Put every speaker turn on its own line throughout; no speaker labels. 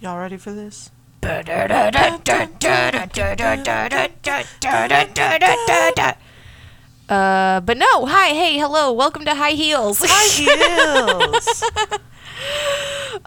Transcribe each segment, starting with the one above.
Y'all ready for this?
Uh, but no. Hi, hey, hello. Welcome to High Heels.
High heels.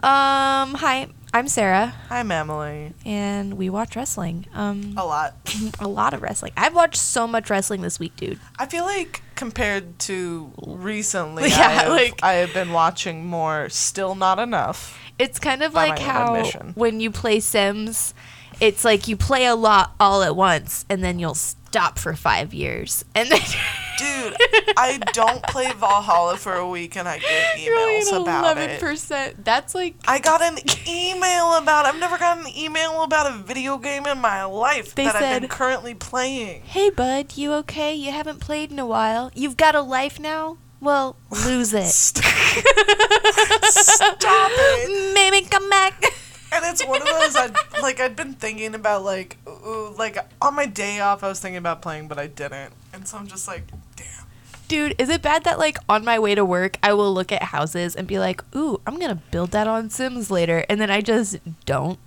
um, hi. I'm Sarah,
I'm Emmalee.
and we watch wrestling. Um,
A lot.
a lot of wrestling. I've watched so much wrestling this week, dude.
I feel like compared to recently,
Yeah,
I, have,
like-
I have been watching more. Still not enough.
It's kind of like how
admission.
when you play Sims, it's like you play a lot all at once, and then you'll stop for five years, and then
Dude, I don't play Valhalla for a week and I get emails you're
at
about
eleven
it.
percent. That's like
I got an email about I've never gotten an email about a video game in my life
They
that I've
said-
been currently playing.
Hey, bud, you okay? You haven't played in a while. You've got a life now? Well, lose it.
Stop it.
Maybe come back.
And it's one of those I'd, like I'd been thinking about like ooh, like on my day off I was thinking about playing but I didn't. And so I'm just like, damn.
Dude, is it bad that, like, on my way to work, I will look at houses and be like, ooh, I'm going to build that on Sims later. And then I just don't.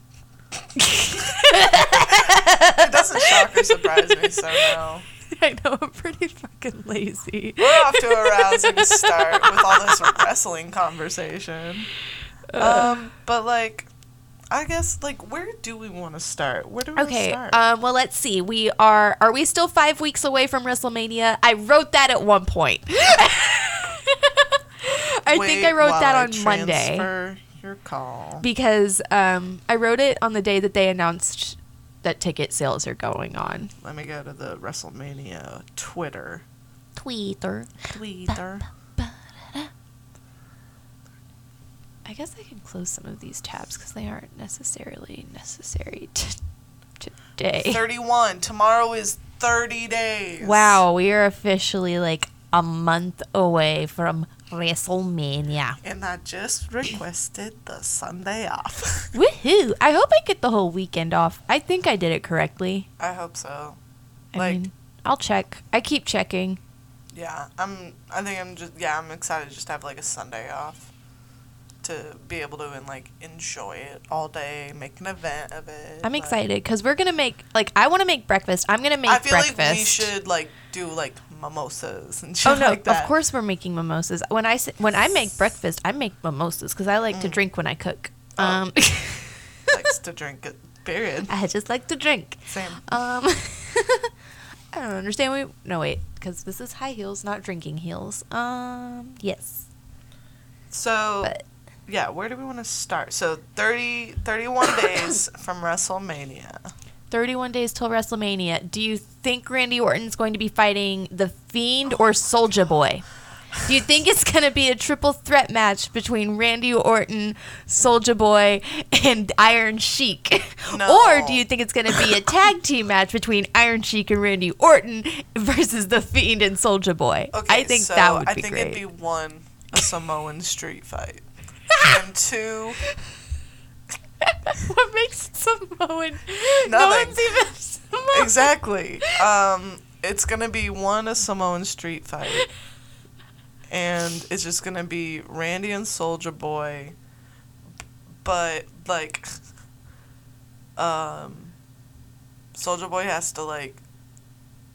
It doesn't shock or surprise me, so no.
I know, I'm pretty fucking lazy.
We're off to a rousing start with all this wrestling conversation. Um, but like I guess like where do we want to start? Where do we
Okay,
start?
um, well, let's see. We are, are we still five weeks away from WrestleMania? I wrote that at one point. I think I wrote that
I
on Monday.
Your call.
because um, I wrote it on the day that they announced that ticket sales are going on.
Let me go to the WrestleMania Twitter.
Twitter.
Twitter.
I guess I can close some of these tabs because they aren't necessarily necessary to today.
31. Tomorrow is 30 days.
Wow, we are officially like a month away from WrestleMania.
And I just requested the Sunday off.
Woohoo! I hope I get the whole weekend off. I think I did it correctly.
I hope so.
I
Like-
mean, I'll check. I keep checking.
Yeah, I'm. I think I'm just. Yeah, I'm excited to just to have like a Sunday off, to be able to and like enjoy it all day, make an event of it.
I'm
like-
excited because we're gonna make like I want to make breakfast. I'm gonna make
I feel
breakfast.
like we should like do like mimosas and shit
Oh no!
like that.
of course we're making mimosas. When I when I make breakfast, I make mimosas because I like to drink when I cook.
Mm. Oh.
Um,
likes to drink it. Period.
I just like to drink.
Same.
Um, I don't understand. We no wait because this is high heels, not drinking heels. Um, yes,
So
but
yeah, where do we want to start? So 30, 31 days from WrestleMania.
31 days till WrestleMania. Do you think Randy Orton's going to be fighting the Fiend or Soldier Boy? Do you think it's going to be a triple threat match between Randy Orton, Soldier Boy, and Iron Sheik?
No.
Or do you think it's going to be a tag team match between Iron Sheik and Randy Orton versus the Fiend and Soldier Boy?
Okay,
I think
so
that would
I think
great.
it'd be one a Samoan street fight, and two
what makes Samoan? No
Nothing.
one's even Samoan.
exactly. Um, it's gonna be one a Samoan street fight, and it's just gonna be Randy and Soldier Boy, but like, um, Soldier Boy has to like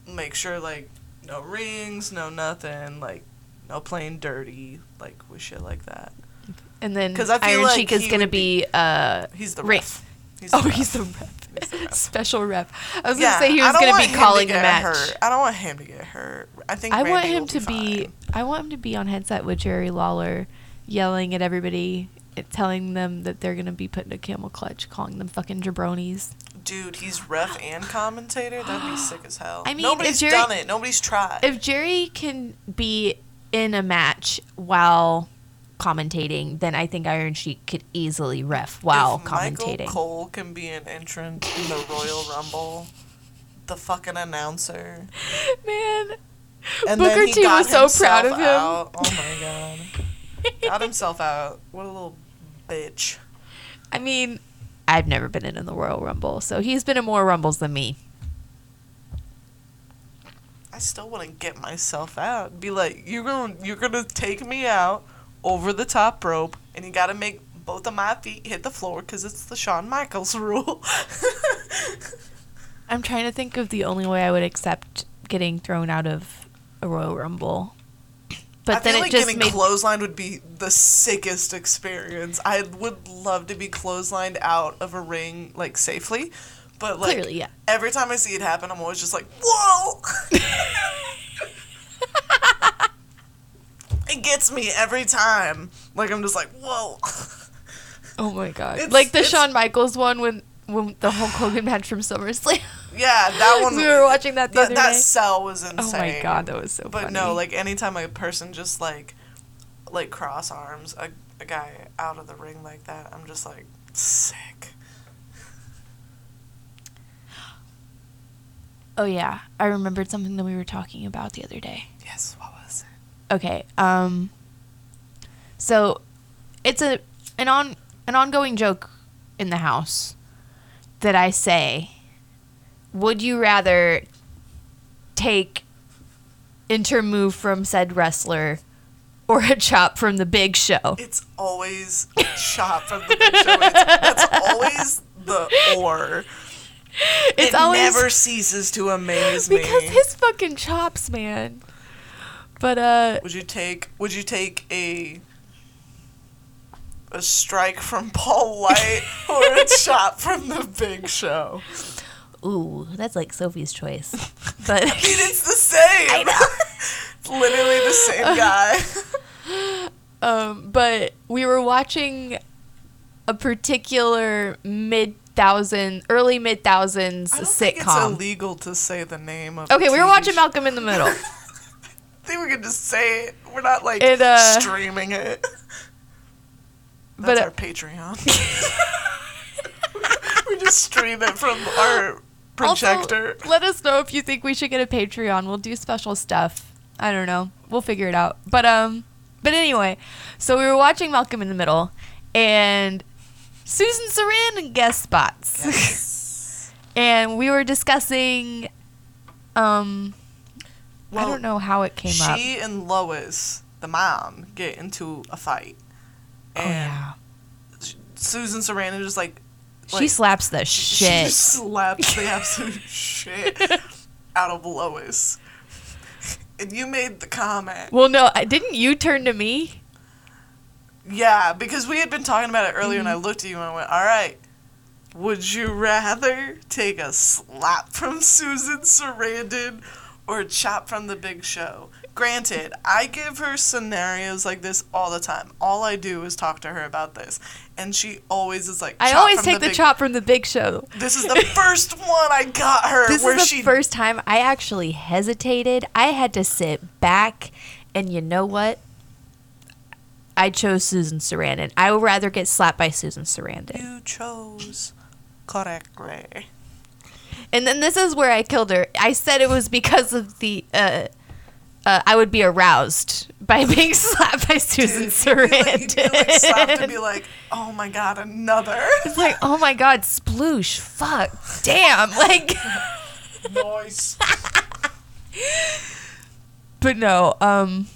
make sure like no rings, no nothing, like no playing dirty, like with shit like that.
And then Iron
like
Sheik is going to
would
be uh
He's the ref. He's
Oh,
the
he's the
ref. He's the ref.
Special rep. I was
Yeah,
gonna say he was gonna be
him to
calling the match.
Hurt. I don't want him to get hurt. I think
I want
Randy
him
will
to be.
fine.
I want him to be on headset with Jerry Lawler, yelling at everybody, eh, telling them that they're gonna be put in a camel clutch, calling them fucking jabronis.
Dude, he's ref and commentator. That'd be sick as hell.
I mean,
nobody's
Jerry-
done it. Nobody's tried.
If Jerry can be in a match while commentating, then I think Iron Sheik could easily ref while
if
commentating.
Michael Cole can be an entrant in the Royal Rumble, the fucking announcer.
Man,
And
Booker
then he
T
got
was so proud of him.
out. Oh my god. got himself out. What a little bitch.
I mean, I've never been in the Royal Rumble, so he's been in more Rumbles than me.
I still wouldn't get myself out. Be like, you're gonna you're gonna take me out over the top rope, and you gotta make both of my feet hit the floor because it's the Shawn Michaels rule.
I'm trying to think of the only way I would accept getting thrown out of a Royal Rumble. But
I
then
feel
it
like
just
getting
made
clotheslined would be the sickest experience. I would love to be clotheslined out of a ring like safely, but like
Clearly, yeah.
every time I see it happen, I'm always just like, whoa. it gets me every time. Like I'm just like, whoa.
Oh my god!
It's-
like the Shawn Michaels one when when the Hulk Hogan match from SummerSlam.
yeah, that one.
we were watching that the
that, that cell was insane.
Oh my god, that was so
But
funny.
no, like anytime a person just like, like cross arms a, a guy out of the ring like that, I'm just like sick.
oh yeah, I remembered something that we were talking about the other day.
Yes, what was it?
Okay, um, so it's a an on an ongoing joke in the house that I say. Would you rather take intermove from said wrestler or a chop from the Big Show?
It's always a chop from the big show. It's, that's always the or.
It's
it
always
never ceases to amaze me.
because his fucking chops, man. But uh,
would you take? Would you take a? A strike from Paul White or a shot from the Big Show.
ooh, that's like Sophie's choice. But
I mean, it's the same.
I know.
it's literally the same guy.
Um, but we were watching a particular mid thousand, early mid thousands
think it's
sitcom.
illegal to say the name of.
Okay, we were watching
show.
Malcolm in the Middle.
I think we can just say it. We're not like
It, uh,
streaming it.
but,
That's
uh,
our Patreon. we just stream it from our projector.
Also, let us know if you think we should get a Patreon. We'll do special stuff. I don't know. We'll figure it out. But um, but anyway, so we were watching Malcolm in the Middle, and Susan Sarandon guest spots, Yes. and we were discussing. Um, I don't know how it came up.
she and Lois, the mom, get into a fight,
Oh, yeah.
Susan Sarandon just like
She slaps the
she
shit.
just slaps the absolute shit out of Lois. And you made the comment.
Well, no, didn't you turn to me?
Yeah, because we had been talking about it earlier, and I
Mm-hmm.
looked at you and I went, "All right, would you rather take a slap from Susan Sarandon or chop from the Big Show?" Granted, I give her scenarios like this all the time. All I do is talk to her about this, and she always is like,
I always take the,
Big-"
chop from the Big Show.
This is the first one I got her
This
where
is the
she
first time I actually hesitated. I had to sit back, and you know what? I chose Susan Sarandon. I would rather get slapped by Susan Sarandon.
you chose correctly.
And then this is where I killed her. I said it was because of the. Uh, uh, I would be aroused by being slapped by Susan
You'd be like, you'd be like slapped and be like, "Oh my god, another."
it's like, oh my god, sploosh, fuck, damn, like.
Nice.
But no, um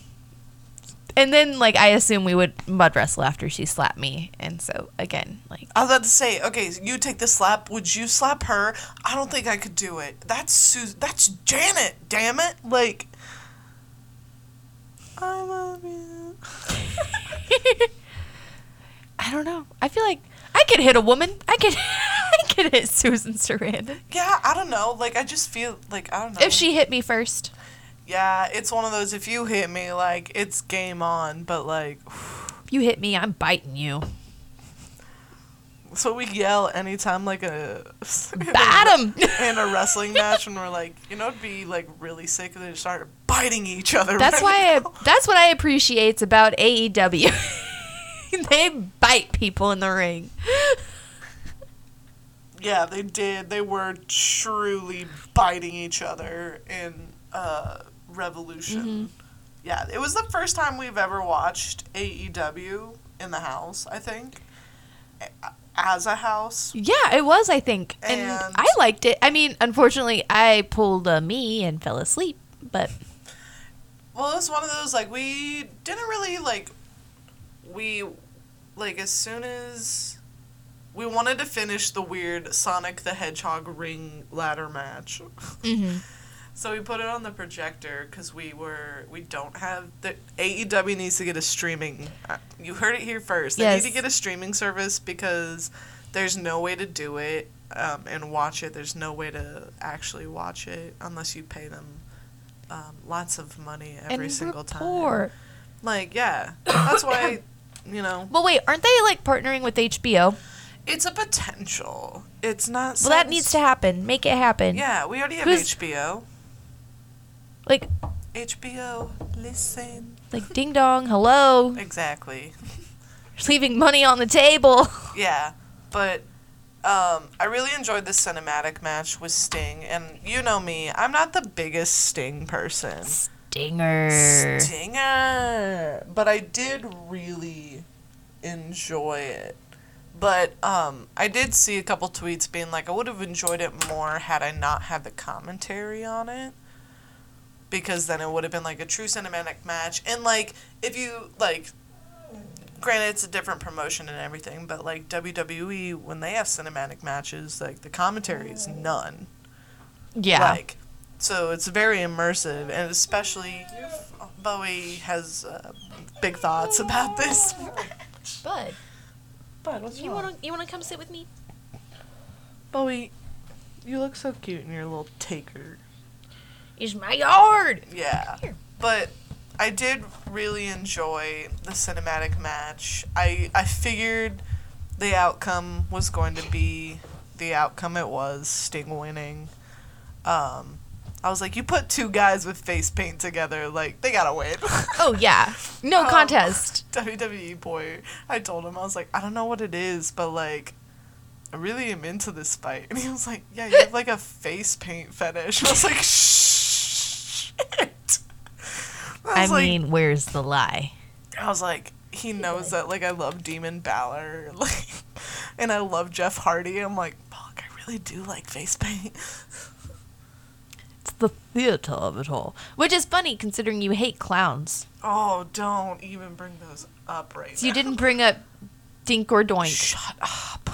and then like I assume we would mud wrestle after she slapped me. And so again, like
I was about to say, okay, you take the slap. Would you slap her? I don't think I could do it. That's Su- That's Janet. Damn it! Like, I love you.
I don't know. I feel like I could hit a woman. I could I could hit Susan Sarandon.
Yeah, I don't know. Like, I just feel like I don't know.
If she hit me first.
Yeah, it's one of those. If you hit me, like, it's game on. But like,
If you hit me, I'm biting you.
so we yell anytime like a
Bat him.
in a wrestling match, and we're like, you know, it'd be like really sick if they started biting each other.
That's
right
why I, that's what I appreciate about AEW. they bite people in the ring.
Yeah, they did. They were truly biting each other in uh, Revolution.
Mm-hmm.
Yeah, it was the first time we've ever watched AEW in the house, I think. As a house.
Yeah, it was, I think. And,
And-
I liked it. I mean, unfortunately, I pulled a me and fell asleep, but
Well, it was one of those, like, we didn't really, like, we like as soon as we wanted to finish the weird Sonic the Hedgehog ring ladder match.
Mm-hmm.
So we put it on the projector because we were we don't have the AEW needs to get a streaming. uh, You heard it here first. They
Yes.
need to get a streaming service because there's no way to do it um, and watch it. There's no way to actually watch it unless you pay them um, lots of money every
and
single time.
report.
Like yeah, that's why you know
Well, wait, aren't they like partnering with HBO?
it's a potential. It's not.
Well, that needs to happen. Make it happen.
Yeah, we already have
Who's-
HBO.
Like,
HBO, listen.
like, ding dong, hello.
Exactly.
You're leaving money on the table.
Yeah, but um, I really enjoyed the cinematic match with Sting, and you know me, I'm not the biggest Sting person.
Stinger.
Stinger, but I did really enjoy it. But um, I did see a couple tweets being like, I would have enjoyed it more had I not had the commentary on it. Because then it would have been like a true cinematic match. And like, if you, like, granted it's a different promotion and everything, but like WWE, when they have cinematic matches, like the commentary is none.
Yeah.
Like, so it's very immersive, and especially Bowie has uh, big thoughts about this.
Bud,
But what's
you wanna you wanna come sit with me?
Bowie, you look so cute in your little taker.
It's my yard.
Yeah, but I did really enjoy the cinematic match. I I figured the outcome was going to be the outcome it was, Sting winning. Um, I was like, you put two guys with face paint together, like they gotta win.
Oh yeah, no
Oh.
contest.
WWE boy, I told him I was like, I don't know what it is, but like, I really am into this fight, and he was like, Yeah, you have like a face paint fetish. I was like, Shit.
I
was like-
mean, where's the lie?
I was like, he knows that like I love Demon Balor, like, and I love Jeff Hardy. I'm like, fuck, I really do like face paint.
It's the theater of it all, which is funny considering you hate clowns.
Oh, don't even bring those up right
So
now.
you didn't bring up Dink or Doink.
Shut up.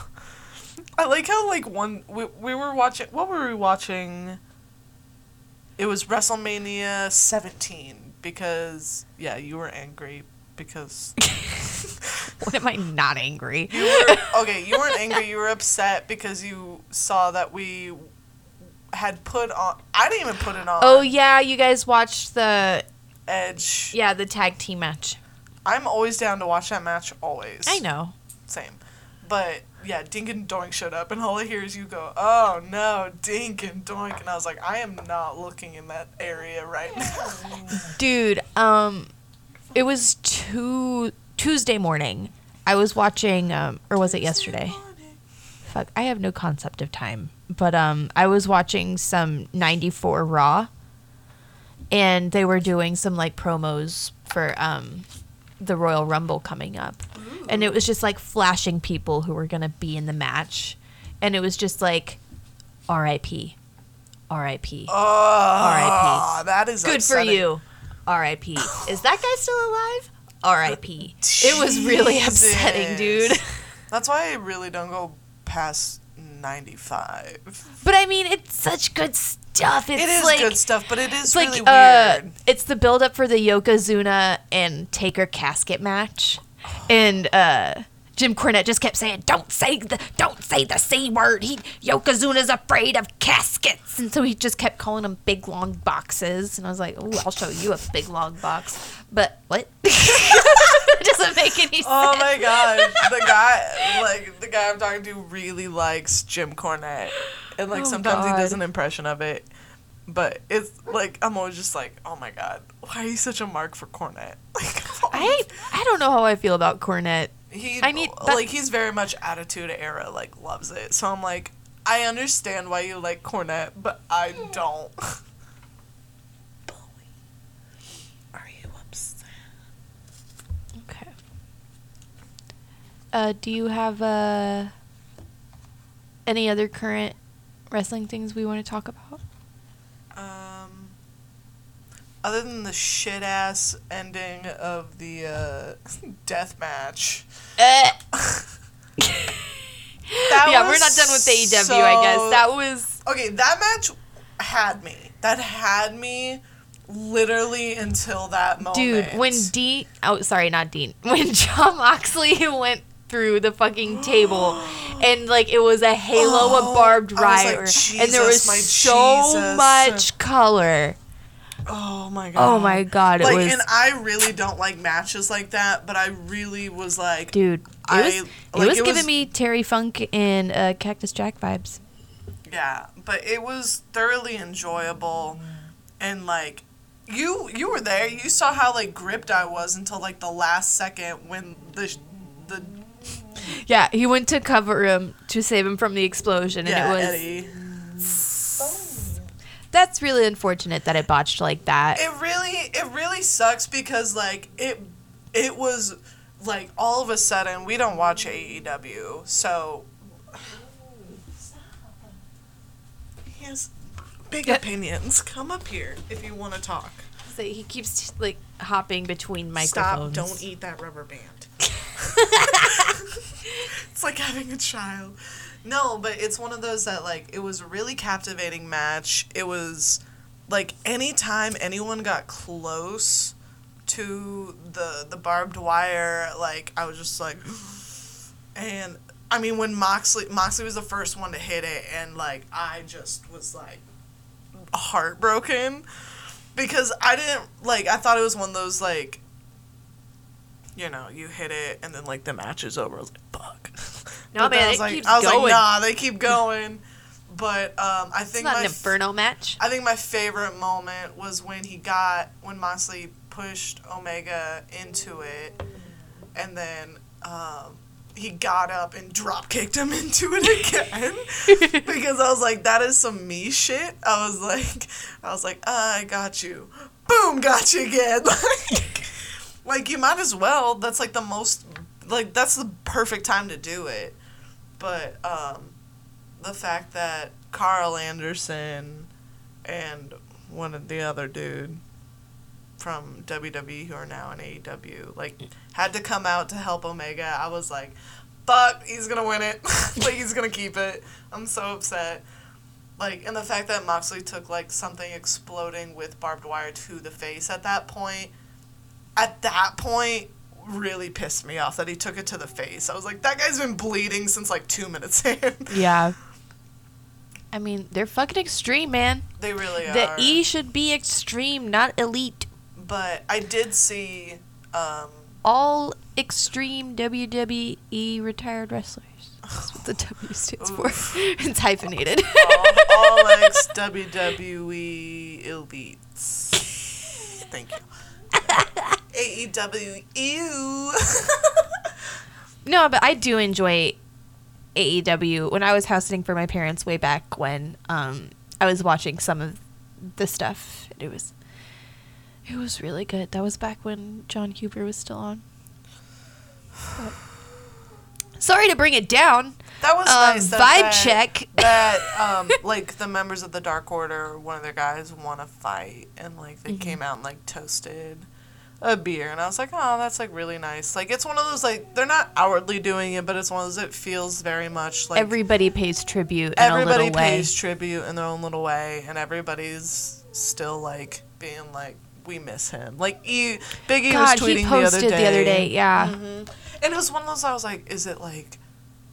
I like how like one we, we were watching what were we watching? It was WrestleMania 17 because yeah, you were angry because
What am I not angry?
you were okay, you weren't angry, you were upset because you saw that we had put on I didn't even put it on
Oh yeah, you guys watched the
Edge.
yeah the tag team match.
I'm always down to watch that match always.
I know.
Same. But yeah, Dink and Doink showed up, and all I hear is you go, "Oh no, Dink and Doink," and I was like, "I am not looking in that area right now."
Dude, um, it was two Tuesday morning. I was watching, um, or was it yesterday? Fuck, I have no concept of time. But um, I was watching some '94 Raw, and they were doing some like promos for um, the Royal Rumble coming up, and it was just like flashing people who were gonna be in the match, and it was just like, R.I.P. R.I.P.
Oh,
R.I.P..
That is
Good for you. R.I.P. Is that guy still alive? R.I.P. It was really upsetting, dude.
That's why I really don't go past ninety-five.
But I mean, it's such good stuff. It's
It is
like
good stuff, but it is
it's like
really
uh,
weird.
it's the build up for the Yokozuna and Taker casket match, and uh, Jim Cornette just kept saying, "Don't say the don't say the c word." He Yokozuna's afraid of caskets, and so he just kept calling them big long boxes. And I was like, "Oh, I'll show you a big long box." But what? it doesn't make any sense.
Oh my god, the guy, like the guy I'm talking to, really likes Jim Cornette, and like
Oh,
sometimes he does an impression of it. But it's like I'm always just like, oh my god, why are you such a mark for Cornette? Like,
I I don't know how I feel about Cornette.
he
I need- that-
like he's very much Attitude Era, like loves it. So I'm like, I understand why you like Cornette, but I don't. Bowie, are you upset?
Okay. Uh, do you have uh any other current wrestling things we want to talk about?
Um, other than the shit ass ending of the uh, death match. That
yeah, we're not done with AEW. I guess that was
Okay, that match had me. That had me literally until that moment.
dude when Dean. Oh, sorry, not Dean. When Jon Moxley went through the fucking table, and like it was a halo
Oh,
of barbed
was like,
wire, and there was so
Jesus.
much color.
Oh my god.
Oh my god, it
Like,
was
and I really don't like matches like that, but I really was like,
dude. It
I-
was,
like,
it was
it
giving
was-
me Terry Funk and uh, Cactus Jack vibes.
yeah. But it was thoroughly enjoyable, and like, you you were there. You saw how like gripped I was until like the last second when the the
Yeah, he went to cover him to save him from the explosion, and
yeah
it was
Eddie.
That's really unfortunate that it botched like that.
It really it really sucks because like it it was like all of a sudden we don't watch AEW, so he has big
Yeah.
opinions. Come up here if you want to talk.
So he keeps like hopping between
Stop!
microphones.
Don't eat that rubber band. it's like having a child. No, but it's one of those that like it was a really captivating match. It was like anytime anyone got close to the the barbed wire, like I was just like and I mean when Moxley Moxley was the first one to hit it and like I just was like heartbroken because I didn't like I thought it was one of those like you know, you hit it and then like the match is over. I was like, fuck.
No,
But
man,
I was
it
like,
keeps
I was
going.
like, nah, they keep going. But um, I
It's
think
not
my
an inferno match.
I think my favorite moment was when he got when Moxley pushed Omega into it, and then um, he got up and drop kicked him into it again because I was like, that is some me shit. I was like, I was like, I got you, boom, got you again. Like, like you might as well. That's like the most, like that's the perfect time to do it. But um, the fact that Karl Anderson and one of the other dude from WWE who are now in AEW like had to come out to help Omega. I was like, fuck, he's gonna win it. like he's gonna keep it. I'm so upset. Like and the fact that Moxley took like something exploding with barbed wire to the face at that point at that point really pissed me off that he took it to the face. I was like, that guy's been bleeding since like two minutes in.
Yeah. I mean, they're fucking extreme, man.
they really are.
The E should be extreme, not elite.
But I did see, um,
All extreme WWE retired wrestlers. That's what the W stands for. it's hyphenated.
all, all ex WWE elites. Thank you. AEW, ew.
No, but I do enjoy AEW. When I was house sitting for my parents way back when, um, I was watching some of the stuff. It was, it was really good. That was back when Jon Huber was still on. But- sorry to bring it down.
That was
Um,
nice. That,
vibe
that-
check.
That um, like the members of the Dark Order, one of their guys won a fight, and like they
Mm-hmm.
came out and like toasted a beer, and I was like, oh, that's like really nice. Like it's one of those like they're not outwardly doing it, but it's one of those it feels very much like
Everybody pays tribute in
everybody
a little way.
pays tribute in their own little way, and everybody's still like being like, we miss him. Like e, Biggie
God,
was tweeting
he posted
the other day.
yeah.
Mhm. And it was one of those I was like, is it like,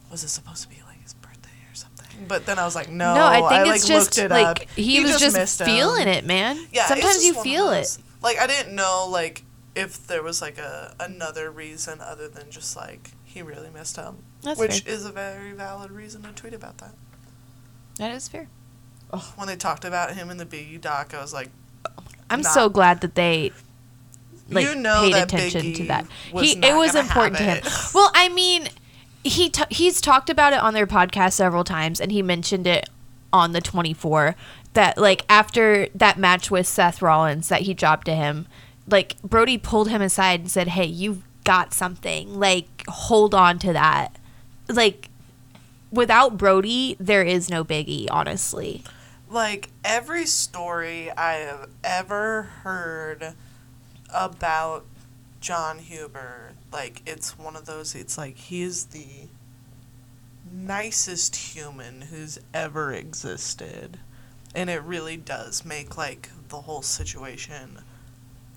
was it supposed to be like his birthday or something? But then I was like, no.
No, I think
like,
it's just
it
like
up.
he, was just,
him.
feeling it, man.
Yeah,
Sometimes you feel it.
Like I didn't know like if there was like a another reason other than just like he really missed him,
That's
which
fair.
is a very valid reason to tweet about that.
That is fair.
When they talked about him in the Biggie doc, I was like,
I'm
Not-
so glad that they like
you know
paid attention
Biggie
to that.
Was
he it was important to him.
it.
Well, I mean, he t- he's talked about it on their podcast several times, and he mentioned it on the 24 that like after that match with Seth Rollins that he dropped to him, like Brodie pulled him aside and said, "Hey, you've got something. Like hold on to that. Like without Brodie, there is no Biggie, honestly."
like every story I have ever heard about Jon Huber, like it's one of those. It's like he is the nicest human who's ever existed, and it really does make like the whole situation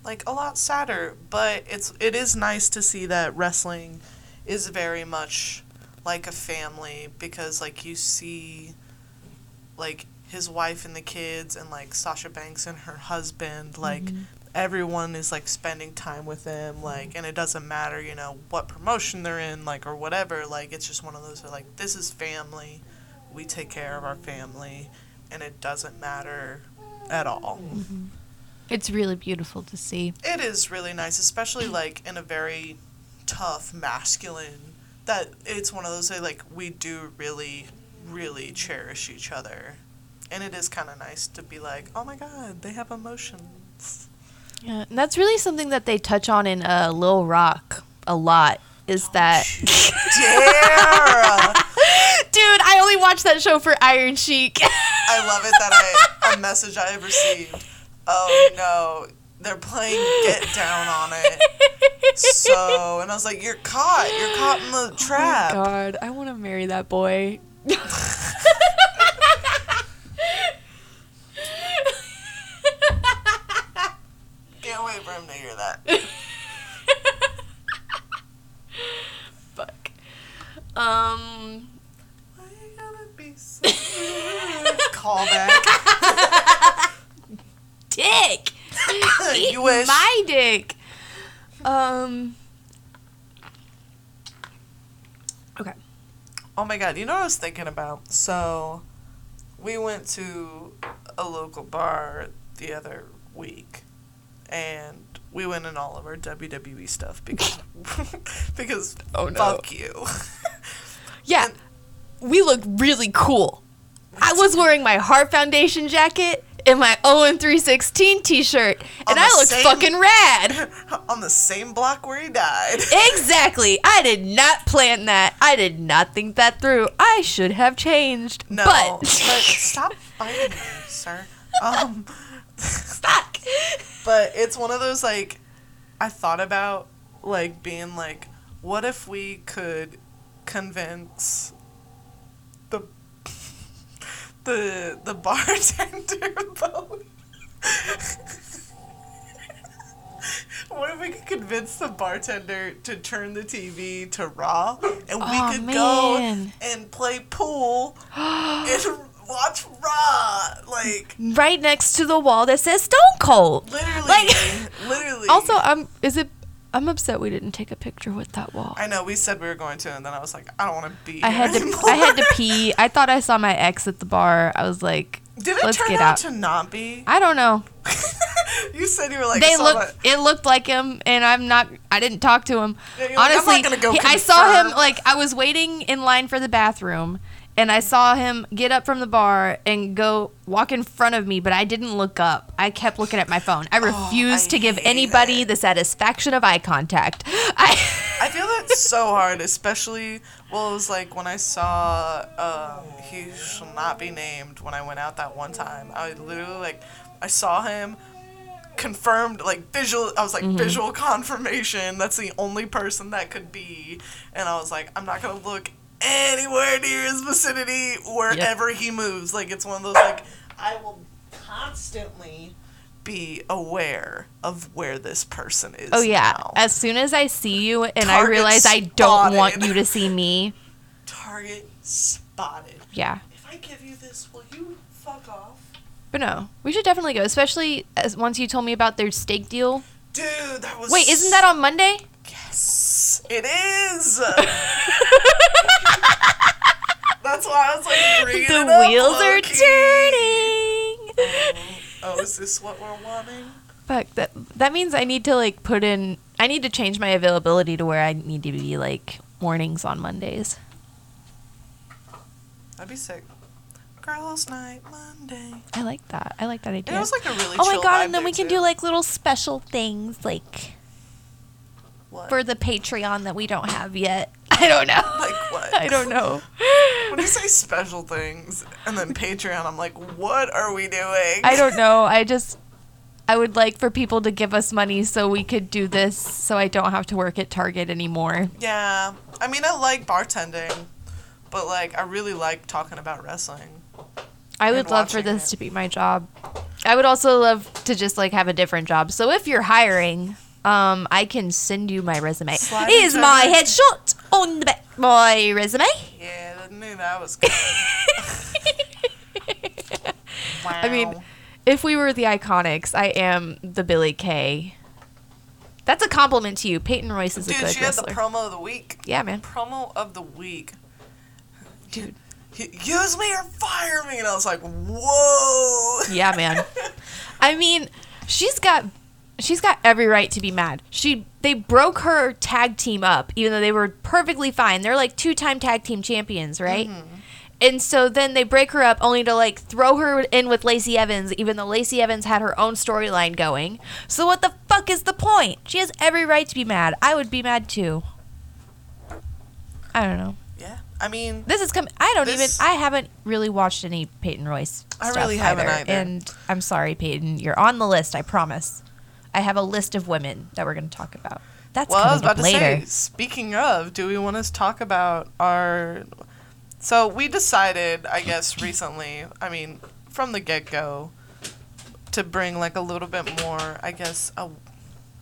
like a lot sadder. But it's it is nice to see that wrestling is very much like a family because like you see like his wife and the kids and like Sasha Banks and her husband like mm-hmm. everyone is like spending time with them like and it doesn't matter you know what promotion they're in like or whatever like it's just one of those where like this is family we take care of our family and it doesn't matter at all mm-hmm.
It's really beautiful to see.
it is really nice especially like in a very tough masculine that it's one of those that like we do really really cherish each other and it is kind of nice to be like oh my god they have emotions
Yeah, and that's really something that they touch on in uh, Lil Rock a lot. Is that dude? I only watched that show for Iron Sheik.
i love it that i a message i have received oh no they're playing get down on it so and i was like you're caught you're caught in the trap
Oh God, I want to marry that boy.
can't wait for him to hear that
Fuck. Um.
Why you gotta be so Callback.
Dick. Eat
You wish.
my dick. Um. Okay.
Oh my god, you know what I was thinking about? So, we went to a local bar the other week, and we went in all of our WWE stuff because because
Oh, no.
fuck you.
Yeah, we look really cool. I was wearing my Heart Foundation jacket and my Owen 316 t-shirt, and I looked
same-
fucking rad.
On the same block where he died.
exactly. I did not plan that. I did not think that through. I should have changed.
No,
but
but stop fighting me, sir. Um,
fuck.
but it's one of those like I thought about like being like, what if we could convince the the bartender both. What if we could convince the bartender to turn the TV to Raw and we
Aw,
could
man.
go and play pool and watch Raw? Like,
right next to the wall that says Stone Cold.
literally.
Like-
literally.
Also, I'm is it I'm upset we didn't take a picture with that wall.
I know we said we were going to, and then I was like, I don't want to be.
I had to
anymore.
I had to pee. I thought I saw my ex at the bar. I was like,
Did it
let's
turn
get
out
out.
to not be?
I don't know.
you said you were like.
they looked it looked like him and i'm not i didn't talk to him
Yeah, like,
honestly
gonna go
he- i saw him like i was waiting in line for the bathroom and i saw him get up from the bar and go walk in front of me but i didn't look up. I kept looking at my phone. I refused
Oh, I
to give anybody the satisfaction of eye contact. I
I feel that's so hard, especially well, it was like when I saw um, he shall not be named when I went out that one time. I literally like I saw him confirmed like visual I was like visual confirmation. That's the only person that could be. And I was like I'm not going to look anywhere near his vicinity wherever he moves. Like it's one of those like I will constantly be aware of where this person is
oh yeah.
now.
as soon as i see you and i
Target
realize i don't want you to see me.
Target spotted.
yeah.
If I give you this, will you fuck off?
but no. We should definitely go especially as once you told me about their steak deal.
Dude, that was
wait isn't that on monday
It is. That's why I was like bringing
the
it up,
wheels are turning.
Oh, is this what we're wanting?
Fuck that. That means I need to like put in. I need to change my availability to where I need to be like mornings on Mondays.
That'd be sick. Girls' night Monday.
I like that. I like that idea.
It was like a really
oh my god! And then we can do like little special things like
what?
for the Patreon that we don't have yet. I don't know.
like what?
I don't know.
when we say special things and then Patreon, I'm like, what are we doing?
I don't know. I just I would like for people to give us money so we could do this so I don't have to work at Target anymore.
Yeah. I mean, I like bartending, but like, I really like talking about wrestling.
I would love for this
it.
to be my job. I would also love to just like have a different job. So if you're hiring, um, I can send you my resume.
Slide
Here's
into
my
it.
headshot on the back my resume.
Yeah, that was good. wow.
I mean, if we were the Iconics, I am the Billie Kay. That's a compliment to you. Peyton Royce is a
dude,
good
she had the promo of the week.
yeah, man.
Promo of the week.
Dude.
Use me or fire me, and I was like, "Whoa!"
Yeah, man. I mean, she's got she's got every right to be mad. She they broke her tag team up, even though they were perfectly fine. They're like two time tag team champions, right? Mm-hmm. And so then they break her up only to like throw her in with Lacey Evans, even though Lacey Evans had her own storyline going. So what the fuck is the point? She has every right to be mad. I would be mad too. I don't know.
Yeah, I mean,
This is coming. I don't
This-
even. I haven't really watched any Peyton Royce.
I really haven't either.
And I'm sorry, Peyton. You're on the list. I promise. I have a list of women that we're going to talk about. That's
well, I was about to
later.
say. Speaking of, do we want to talk about our? So we decided, I guess, recently. I mean, from the get go, to bring like a little bit more, I guess, a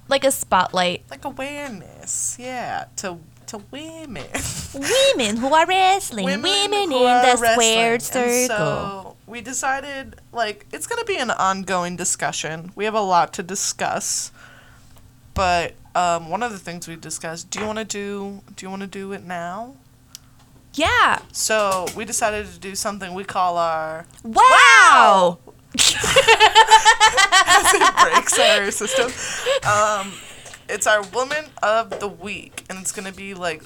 Like a spotlight.
like awareness, yeah, to to women.
women who are wrestling. Women, in the squared circle.
So we decided, like, it's gonna be an ongoing discussion. We have a lot to discuss, but um, one of the things we discussed. Do you want to do? Do you want to do it now?
yeah.
So we decided to do something we call our
Wow.
as it breaks our system. Um, it's our woman of the week, and it's gonna be like,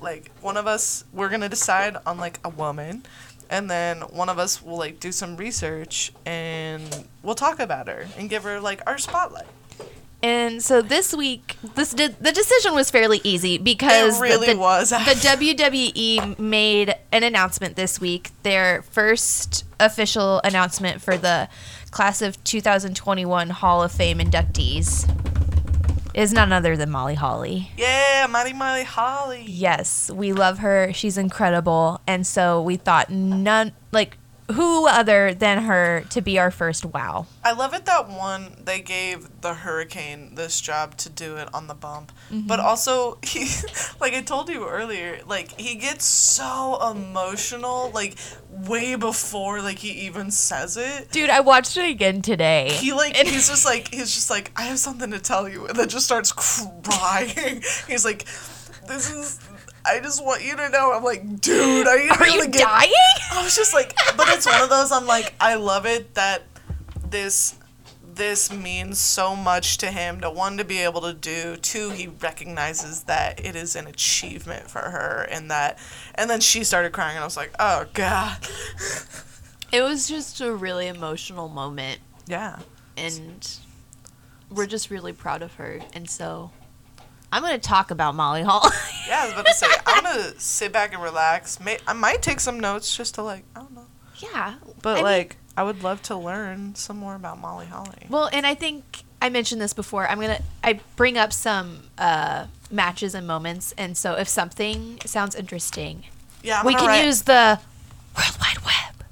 like one of us. We're gonna decide on like a woman, and then one of us will like do some research and we'll talk about her and give her like our spotlight.
And so this week, this did, the decision was fairly easy because
It really
the,
was.
the WWE made an announcement this week, their first official announcement for the class of 2021 Hall of Fame inductees is none other than Molly Holly.
Yeah, Mighty Miley Holly.
Yes, we love her. She's incredible. And so we thought none like who other than her to be our first wow.
I love it that one they gave the hurricane this job to do it on the bump. Mm-hmm. But also he like I told you earlier, like he gets so emotional like way before like he even says it.
Dude, I watched it again today.
He like and he's just like he's just like I have something to tell you and then just starts crying. he's like this is I just want you to know. I'm like, dude, are you
Are
really
you
getting
dying?
I was just like, but it's one of those. I'm like, I love it that this this means so much to him. To one, to be able to do. Two, he recognizes that it is an achievement for her, and that. And then she started crying, and I was like, oh god.
It was just a really emotional moment,
Yeah.
and we're just really proud of her. And so I'm going to talk about Molly Hall.
Yeah, I was about to say, I'm gonna sit back and relax. May I might take some notes just to like, I don't know.
yeah.
But
I mean-
like, I would love to learn some more about Molly Holly.
Well, and I think I mentioned this before. I'm gonna I bring up some uh, matches and moments, and so if something sounds interesting,
Yeah, I'm
we can
write-
use the World Wide Web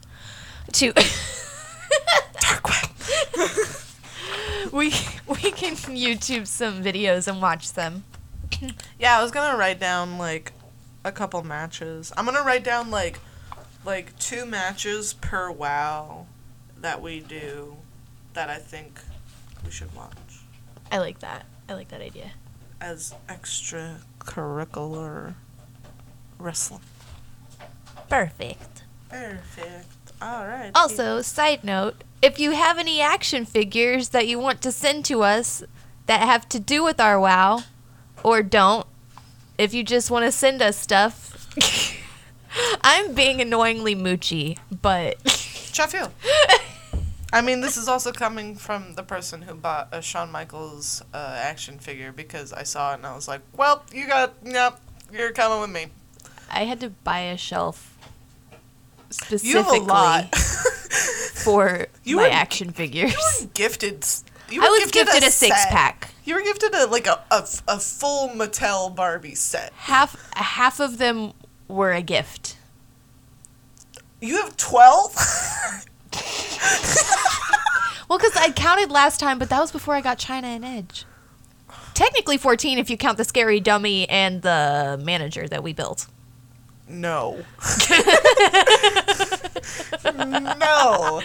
to
dark web.
we we can YouTube some videos and watch them.
Yeah, I was gonna write down like a couple matches. I'm gonna write down like like two matches per WoW that we do that I think we should watch
I like that. I like that idea.
as extracurricular wrestling.
Perfect.
Perfect. All right.
Also, side note, if you have any action figures that you want to send to us that have to do with our WoW, or don't, if you just want to send us stuff, I'm being annoyingly moochy, but
Sheffield. I mean, this is also coming from the person who bought a Shawn Michaels uh, action figure because I saw it and I was like, "Well, you got, yep, you're coming with me."
I had to buy a shelf specifically
You have a lot.
for
You
my
were-
action figures.
You gifted. You
I
were
was gifted a six
set.
pack.
You were gifted a like a, a, a full Mattel Barbie set.
Half half of them were a gift.
You have twelve.
Well, because I counted last time, but that was before I got Chyna and Edge. Technically 14 if you count the scary dummy and the manager that we built.
No. no.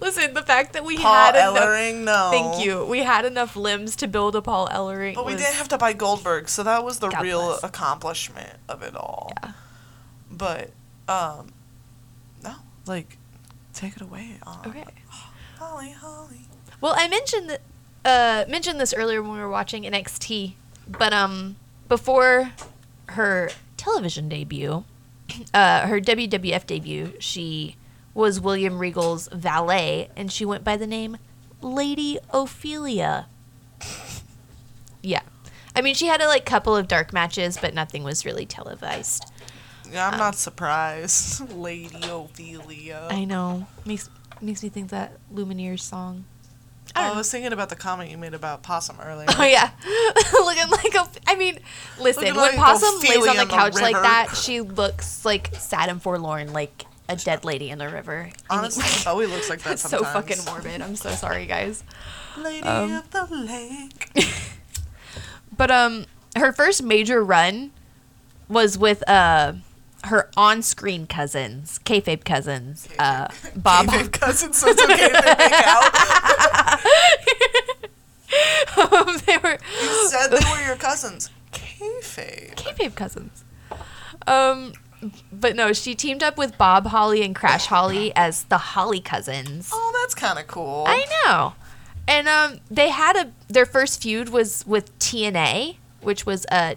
Listen, the fact that we
Paul
had enough.
Ellering. No.
Thank you. We had enough limbs to build a Paul Ellering.
But we
was-
didn't have to buy Goldberg, so that was the
God
real
bless.
accomplishment of it all.
Yeah.
But um, no, like, take it away. Um,
Okay.
Holly, Holly.
Well, I mentioned uh, mentioned this earlier when we were watching NXT, but um, before her television debut, uh, her WWF debut, she was William Regal's valet, and she went by the name Lady Ophelia. yeah, I mean, she had a like couple of dark matches, but nothing was really televised.
Yeah, I'm
Uh,
not surprised. Lady Ophelia.
I know makes makes me think that Lumineers song. I
Oh, I was thinking about the comment you made about Possum earlier.
Oh yeah, looking like a. I mean, listen,
Looking
when
like
Possum lays on the
in the
couch like that, she looks like sad and forlorn, like a dead lady in the river.
Honestly, Bowie looks like that
that's so fucking morbid. I'm so sorry, guys.
Lady
Um,
of the Lake.
But um, her first major run was with uh her on-screen cousins, kayfabe cousins, uh, Bob.
Kayfabe cousins, so it's okay if they make out.
they were
You said they were your cousins. Kayfabe.
kayfabe cousins. Um, but no, she teamed up with Bob Holly and Crash Holly as the Holly cousins.
Oh, that's kind of cool.
I know. And um, they had a their first feud was with TNA, which was a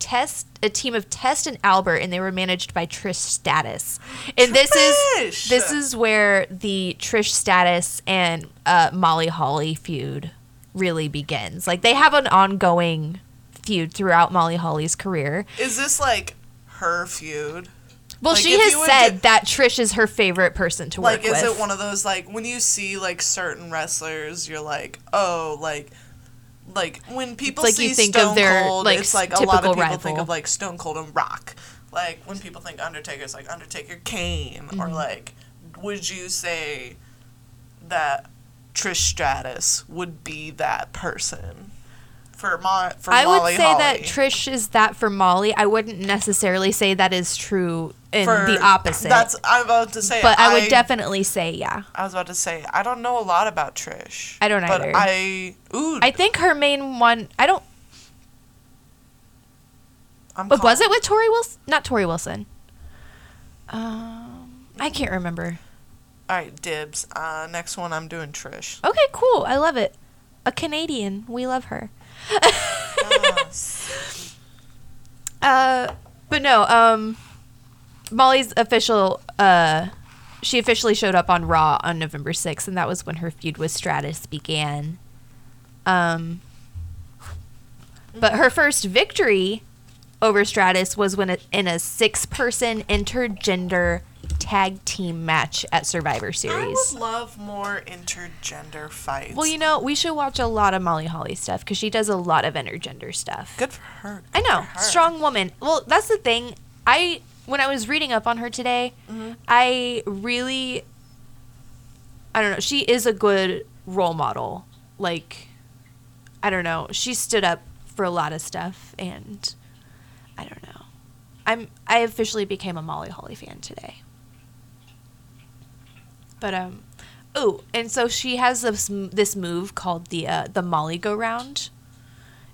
test a team of Test and Albert, and they were managed by Trish Stratus. And this is this is where the Trish Stratus and uh, Molly Holly feud really begins. Like they have an ongoing feud throughout Molly Holly's career.
Is this like her feud?
Well,
Like,
she has
would
said that Trish is her favorite person to
Like,
work with.
Like, is it one of those like when you see like certain wrestlers, you're like, oh, like, like when people
like
see Stone
of their,
Cold,
like,
it's like a lot of people think of like Stone Cold and Rock. Like when people think Undertaker, it's like Undertaker Kane, or
Mm-hmm.
like, would you say that Trish Stratus would be that person for Mo- for
I
Molly
would say
Holly?
that Trish is that for Molly. I wouldn't necessarily say that is true in
For-
the opposite.
That's I'm about to say.
but I would definitely say yeah.
I was about to say I don't know a lot about Trish.
I don't
but
either.
I ooh.
I think her main one. I don't.
I'm
But was it with Torrie Wilson? Not Torrie Wilson. Um, I can't remember.
All right, dibs. Uh, next one, I'm doing Trish.
Okay, cool. I love it. A Canadian. We love her. Uh, but no. Um, Molly's official. Uh, she officially showed up on Raw on November sixth, and that was when her feud with Stratus began. Um, but her first victory over Stratus was when it, in a six-person intergender tag team match at Survivor Series.
I would love more intergender fights.
Well, you know, we should watch a lot of Molly Holly stuff because she does a lot of intergender stuff.
good for her.
I know,
her.
strong woman. Well, that's the thing. I when I was reading up on her today,
Mm-hmm.
I really, I don't know. She is a good role model. Like, I don't know. She stood up for a lot of stuff, and I don't know. I'm I officially became a Molly Holly fan today. But um, oh, and so she has this this move called the uh, the Molly go round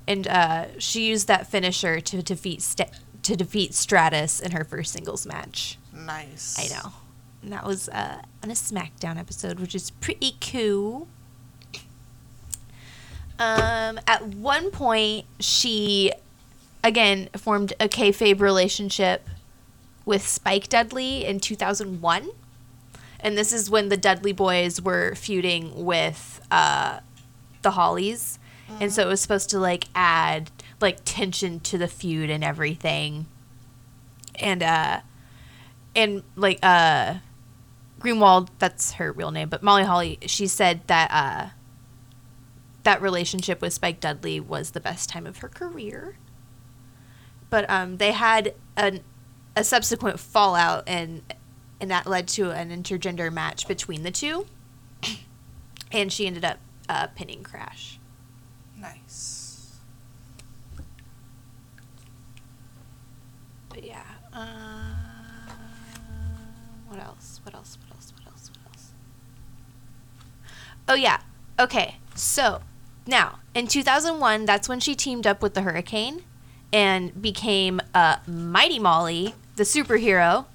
and uh, she used that finisher to defeat St- to defeat Stratus in her first singles match.
Nice.
I know, and that was uh, on a SmackDown episode, which is pretty cool. Um, at one point, she again formed a kayfabe relationship with Spike Dudley in 2001. And this is when the Dudley boys were feuding with uh, the Hollies. And so it was supposed to like add like tension to the feud and everything. And uh and like uh Greenwald, that's her real name, but Molly Holly, she said that uh, that relationship with Spike Dudley was the best time of her career. But um, they had an, a subsequent fallout, and and that led to an intergender match between the two, and she ended up uh, pinning Crash.
Nice.
But yeah. Uh, what else? What else? What else? What else? What else? Oh yeah. Okay. So now in 2001, that's when she teamed up with the Hurricane and became uh, Mighty Molly, the superhero.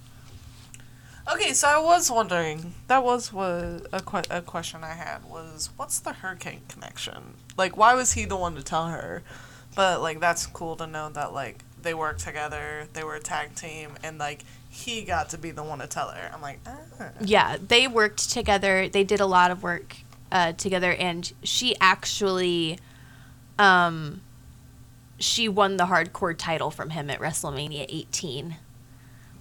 Okay, so I was wondering. That was what a, que- a question I had was what's the hurricane connection? Like, why was he the one to tell her? But like, that's cool to know that like they worked together, they were a tag team, and like he got to be the one to tell her. I'm like, ah.
Yeah, they worked together. They did a lot of work uh, together, and she actually, um, she won the hardcore title from him at WrestleMania 18,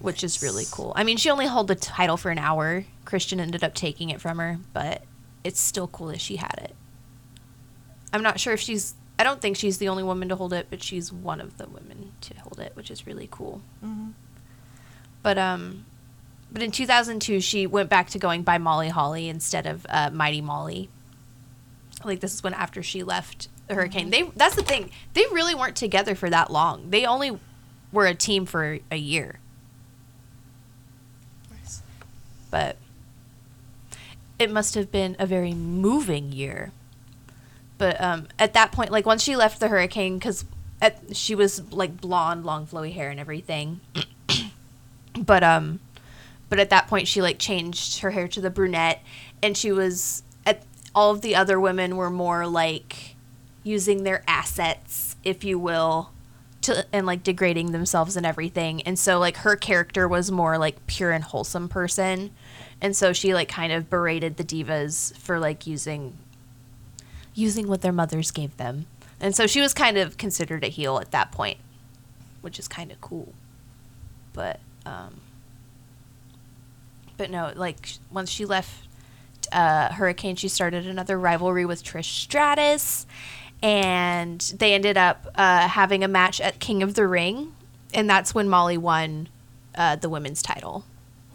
which is really cool. I mean, she only held the title for an hour. Christian ended up taking it from her, but it's still cool that she had it. I'm not sure if she's. I don't think she's the only woman to hold it, but she's one of the women to hold it, which is really cool.
Mhm.
But um, but in 2002, she went back to going by Molly Holly instead of uh, Mighty Molly. Like this is when after she left the Hurricane. They that's the thing. They really weren't together for that long. They only were a team for a year.
Nice.
But it must have been a very moving year. But um, at that point, like once she left the Hurricane, because she was like blonde, long flowy hair and everything. but um, but at that point, she like changed her hair to the brunette, and she was at all of the other women were more like using their assets, if you will, to and like degrading themselves and everything. And so like her character was more like pure and wholesome person. And so she like kind of berated the divas for like using using what their mothers gave them. And so she was kind of considered a heel at that point, which is kind of cool. But um but no, like once she left uh, Hurricane, she started another rivalry with Trish Stratus, and they ended up uh, having a match at King of the Ring, and that's when Molly won uh, the women's title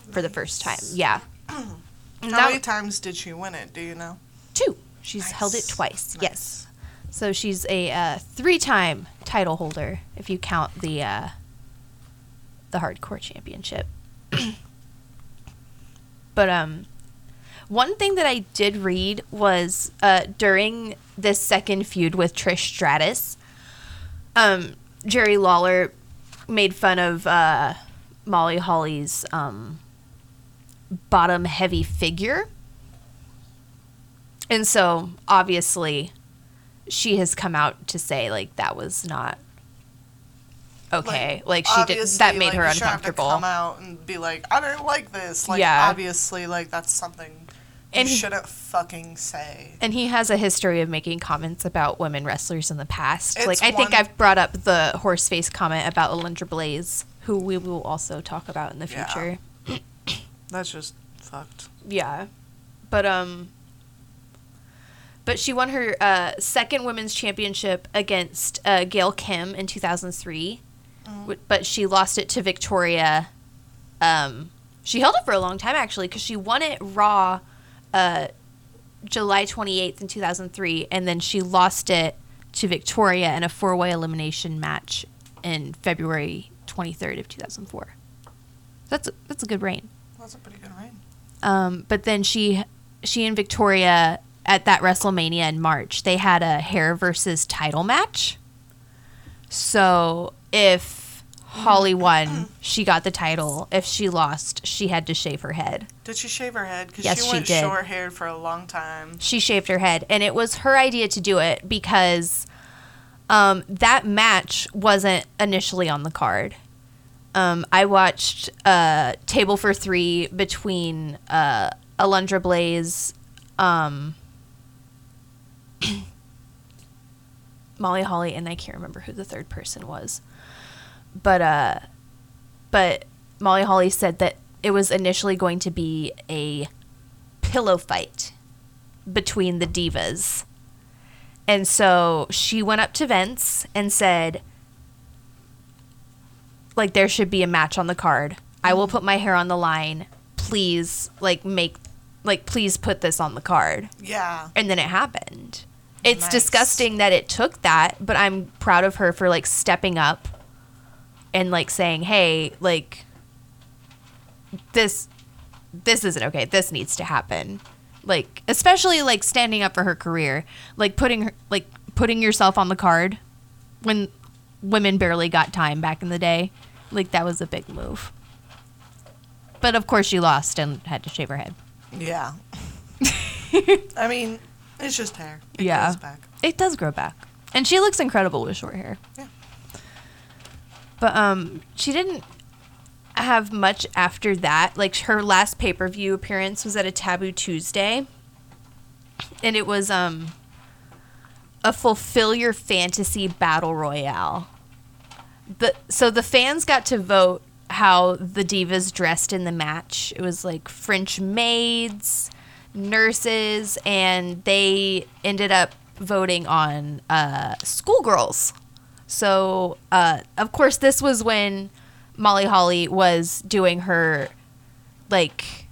for the first time. Yeah,
How
that-
many times did she win it? Do you know?
two. She's held it twice.
Nice.
Yes. So she's a uh, three-time title holder if you count the uh, the hardcore championship. but um, one thing that I did read was uh, during this second feud with Trish Stratus, um, Jerry Lawler made fun of uh, Molly Holly's um, bottom heavy figure. And so obviously she has come out to say like that was not okay. Like, she did that made
like,
her
you shouldn't have to
uncomfortable.
come out and be like, I don't like this. Like,
Yeah.
obviously, like that's something
And he-
shouldn't fucking say.
And he has a history of making comments about women wrestlers in the past.
It's
like I think I've brought up the horse face comment about Alundra Blaze, who we will also talk about in the
Yeah. That's just fucked.
Yeah. But um but she won her uh, second women's championship against uh, Gail Kim in 2003. W- But she lost it to Victoria. Um, she held it for a long time, actually, because she won it Raw uh, July 28th in 2003. And then she lost it to Victoria in a four way elimination match in February 23rd of 2004. That's a, that's a good reign.
That's a pretty good reign.
Um, but then she she and Victoria at that WrestleMania in March, they had a hair versus title match. So if Holly won, she got the title. If she lost, she had to shave her head.
Did she shave her head? Because
Yes,
she
she
went
did.
short haired for a long time.
She shaved her head, and it was her idea to do it because um, that match wasn't initially on the card. Um, I watched uh, Table for Three between uh, Alundra Blaze, um, Molly Holly, and I can't remember who the third person was. But uh, but Molly Holly said that it was initially going to be a pillow fight between the divas. And so she went up to Vince and said, like, there should be a match on the card. I will put my hair on the line. Please, like, make, like, please put this on the card.
Yeah.
And then it happened. It's
Nice.
disgusting that it took that, but I'm proud of her for, like, stepping up and, like, saying, hey, like, this, this isn't okay. This needs to happen like especially like standing up for her career like putting her like putting yourself on the card when women barely got time back in the day like that was a big move but of course she lost and had to shave her head
Yeah. I mean, it's just hair. It
Yeah.
grows back.
it does grow back and she looks incredible with short hair
Yeah.
but um she didn't have much after that like her last pay-per-view appearance was at a taboo tuesday and it was um a fulfill your fantasy battle royale the so the fans got to vote how the divas dressed in the match it was like french maids nurses and they ended up voting on uh schoolgirls so uh of course this was when molly holly was doing her like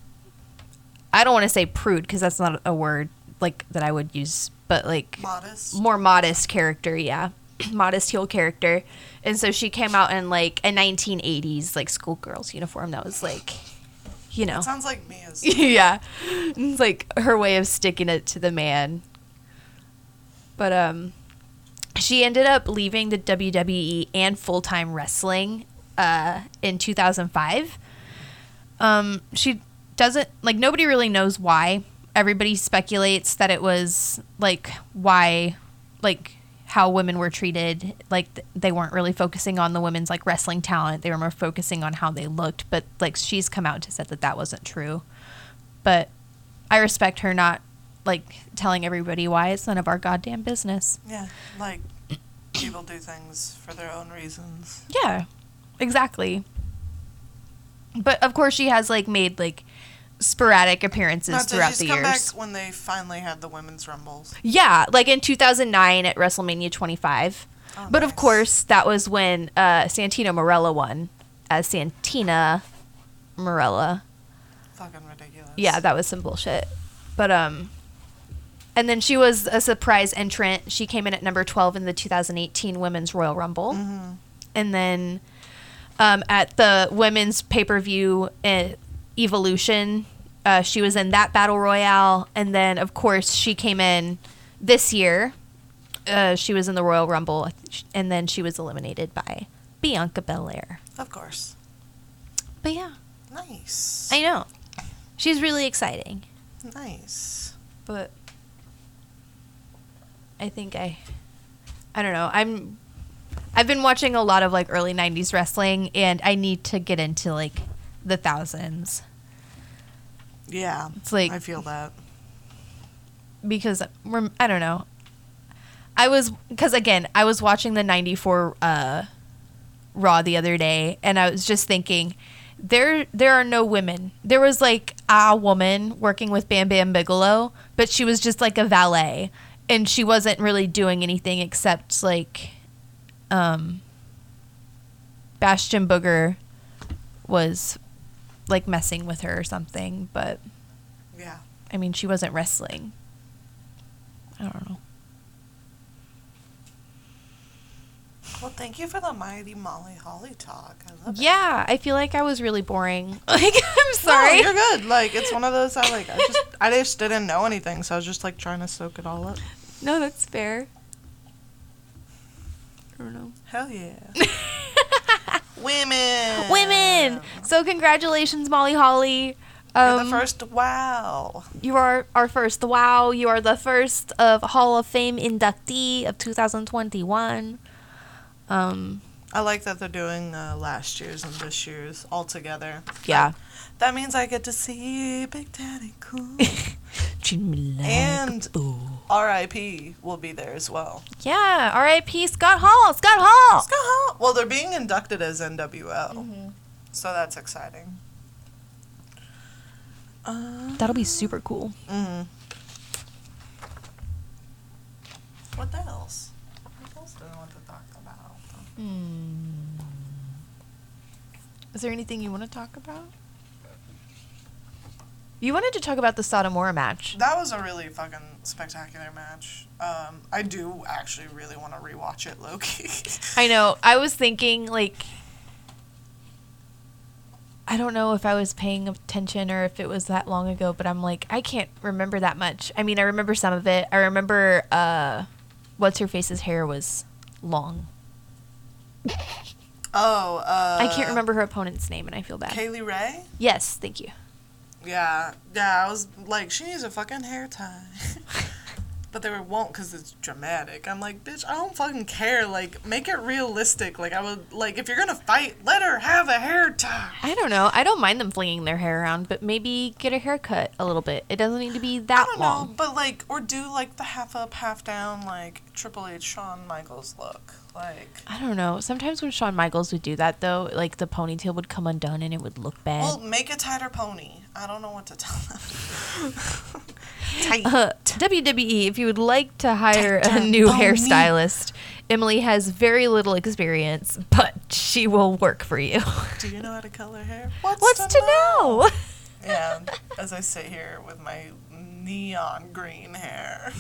i don't want to say prude because that's not a word like that i would use but like
Modest.
more modest character, yeah. Modest heel character. And so she came out in like a 1980s like schoolgirl's uniform that was like you know.
Sounds like Mia's.
yeah. It's like her way of sticking it to the man. But um she ended up leaving the WWE and full-time wrestling uh in 2005. Um she doesn't like nobody really knows why. Everybody speculates that it was like why like how women were treated like they weren't really focusing on the women's like wrestling talent they were more focusing on how they looked but like she's come out to said that that wasn't true but i respect her not like telling everybody why it's none of our goddamn business
Yeah. Like, people do things for their own reasons.
yeah exactly but of course she has like made like sporadic appearances
Not
throughout the
come
years
back when they finally had the women's rumbles.
Yeah, like in 2009 at WrestleMania 25.
Oh,
but of course, that was when uh, Santino Marella won as Santina Marella.
Fucking ridiculous.
Yeah, that was some bullshit. But um and then she was a surprise entrant. She came in at number 12 in the 2018 Women's Royal Rumble.
Mm-hmm.
And then um, at the women's pay-per-view uh, Evolution, uh, she was in that battle royale and then of course she came in this year. Uh, she was in the Royal Rumble and then she was eliminated by Bianca Belair.
Of course.
But yeah,
Nice.
I know. She's really exciting.
nice.
but I think I I don't know. I'm I've been watching a lot of like early 90s wrestling and I need to get into like the thousands
Yeah.
It's like-
I feel that.
because we're, I don't know. I was cuz again, I was watching the 94 uh Raw the other day and I was just thinking there there are no women. There was like a woman working with Bam Bam Bigelow, but she was just like a valet and she wasn't really doing anything except like um Bastion Booger was like messing with her or something, but
Yeah.
I mean, she wasn't wrestling. I don't know.
Well, thank you for the mighty Molly Holly talk. I love it.
Yeah, I feel like I was really boring. Like, I'm sorry.
No, you're good. Like it's one of those I like. I just I just didn't know anything, so I was just like trying to soak it all up.
No, that's fair. I don't know.
Hell yeah. Women.
Women. So congratulations, Molly Holly. Um,
You're the first. Wow.
You are our first. Wow, you are the first of Hall of Fame inductee of 2021. Um,
I like that they're doing uh, last year's and this year's all together.
yeah.
That means I get to see Big Daddy Cool.
Treat me like
And-
a fool.
R.I.P. will be there as well.
Yeah. R.I.P. Scott Hall. Scott Hall.
Scott Hall. Well, they're being inducted as NWO,
Mm-hmm.
so that's exciting. Uh,
That'll be super cool.
mm. What else? What else do I want to talk about?
Hmm. Is there anything you want to talk about? You wanted to talk about the Satomura match.
That was a really fucking spectacular match. Um, I do actually really want to rewatch it, Loki.
I know. I was thinking like I don't know if I was paying attention or if it was that long ago, but I'm like I can't remember that much. I mean, I remember some of it. I remember uh what's her face's hair was long.
oh, uh,
I can't remember her opponent's name and I feel bad.
Kay Lee Ray.
Yes, thank you.
Yeah, yeah. I was like, she needs a fucking hair tie. but they were won't because it's dramatic. I'm like, bitch, I don't fucking care. Like, make it realistic. Like, I would like if you're gonna fight, let her have a hair tie.
I don't know. I don't mind them flinging their hair around, but maybe get a haircut a little bit. It doesn't need to be that I
don't
long.
know, but like, or do like the half up, half down, like Triple H, Shawn Michaels look. Like,
I don't know. Sometimes when Shawn Michaels would do that, though, like the ponytail would come undone and it would look bad.
well, make a tighter pony. I don't know what to tell them. Tight.
Uh, WWE, if you would like to hire a new
pony.
hairstylist, Emmalee has very little experience, but she will work for you.
Do you know how to color hair? What's,
What's to know?
Yeah, as I sit here with my neon green hair.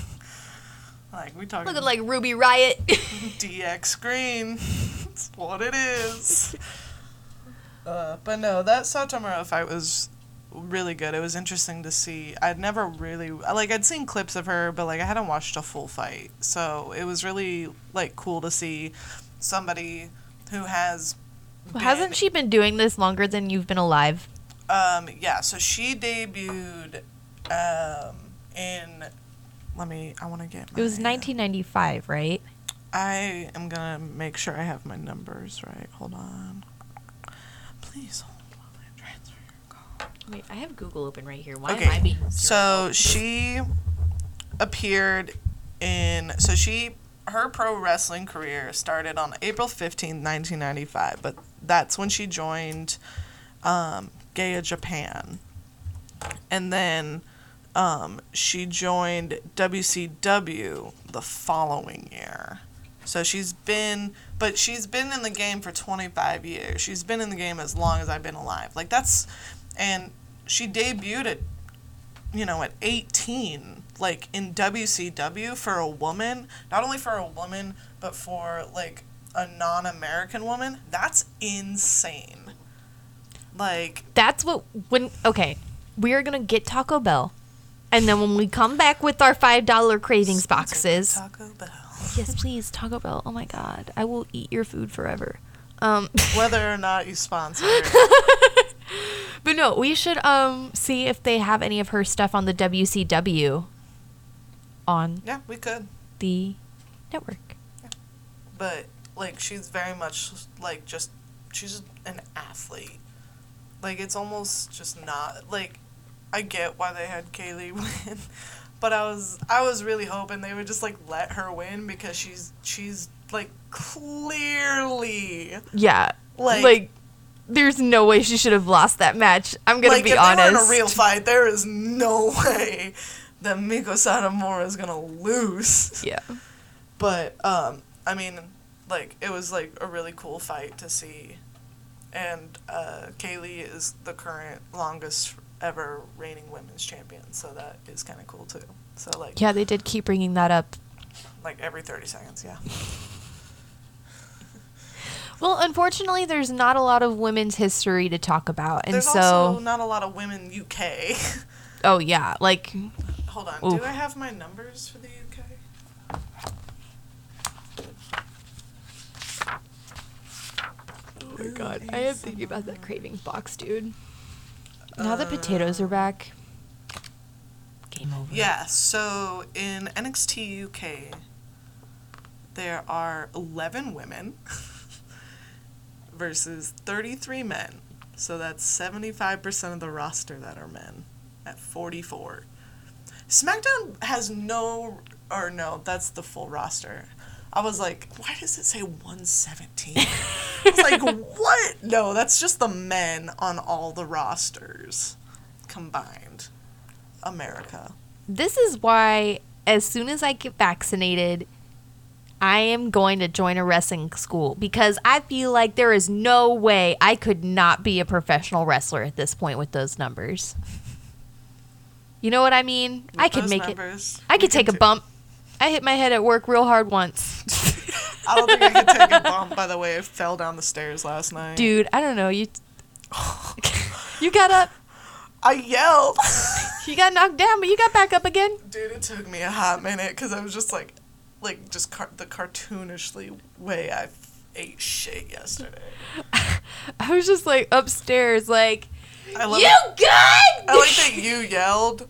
Like we talking
Looking like Ruby Riott.
DX green. That's what it is. Uh, but no, that Satomura fight was really good. It was interesting to see. I'd never really like I'd seen clips of her, but like I hadn't watched a full fight. So it was really like cool to see somebody who has
Well, Hasn't she been doing this longer than you've been alive?
Um, yeah, so she debuted um, in. Let me. I want to get.
It was
my-
1995, right?
I am gonna make sure I have my numbers right. Hold on. Please hold while I transfer your call.
Wait, I have Google open right here. Why
Okay,
am I being
So So she appeared in. So she. Her pro wrestling career started on April 15th, 1995, but that's when she joined um, GAEA Japan. And then um, she joined WCW the following year. So she's been, but she's been in the game for 25 years. She's been in the game as long as I've been alive. Like that's, and she debuted at, you know, at 18, like in WCW for a woman. Not only for a woman, but for like a non-American woman. That's insane. Like
That's what when okay, we are gonna get Taco Bell, and then when we come back with our five dollar cravings boxes,
Taco Bell.
yes, please Taco Bell. Oh my God, I will eat your food forever. Um,
Whether or not you sponsor it.
but no, we should um see if they have any of her stuff on the WCW on
Yeah, we could.
the network.
But like she's very much like just she's an athlete. Like it's almost just not like I get why they had Kay Lee win, but I was I was really hoping they would just like let her win because she's she's like clearly
Yeah,
Like-
like, there's no way she should have lost that match. I'm gonna
like
be
if
honest.
they were in a real fight, there is no way that Meiko Satomura is gonna lose.
yeah.
But um, I mean, like it was like a really cool fight to see, and uh, Kay Lee is the current longest ever reigning women's champion, so that is kind of cool too. So like
Yeah, they did keep bringing that up.
like every thirty seconds, yeah.
Well, unfortunately, there's not a lot of women's history to talk about, and
There's
so
also not a lot of women UK.
oh yeah, like
Hold on,
Oof.
do I have my numbers for the UK?
oh my god, I am thinking about that cravings box, dude. Now that potatoes are back, game over.
Yeah, so in NXT UK, there are 11 women versus 33 men. So that's 75% of the roster that are men at 44. SmackDown has no, or no, that's the full roster. I was like, why does it say 117? I was like, what? No, that's just the men on all the rosters. combined America.
This is why, as soon as I get vaccinated, I am going to join a wrestling school because I feel like there is no way I could not be a professional wrestler at this point with those numbers. You know what I mean? I could make
numbers,
it. I could take a bump. I hit my head at work real hard once.
I don't think I could take a bump by the way I fell down the stairs last night.
Dude, I don't know. You You got up.
I yelled.
You got knocked down, but you got back up again.
Dude, it took me a hot minute because I was just like, like just car- the cartoonishly way I ate shit yesterday.
I was just like upstairs like
I love
You
it.
good?
I like that you yelled,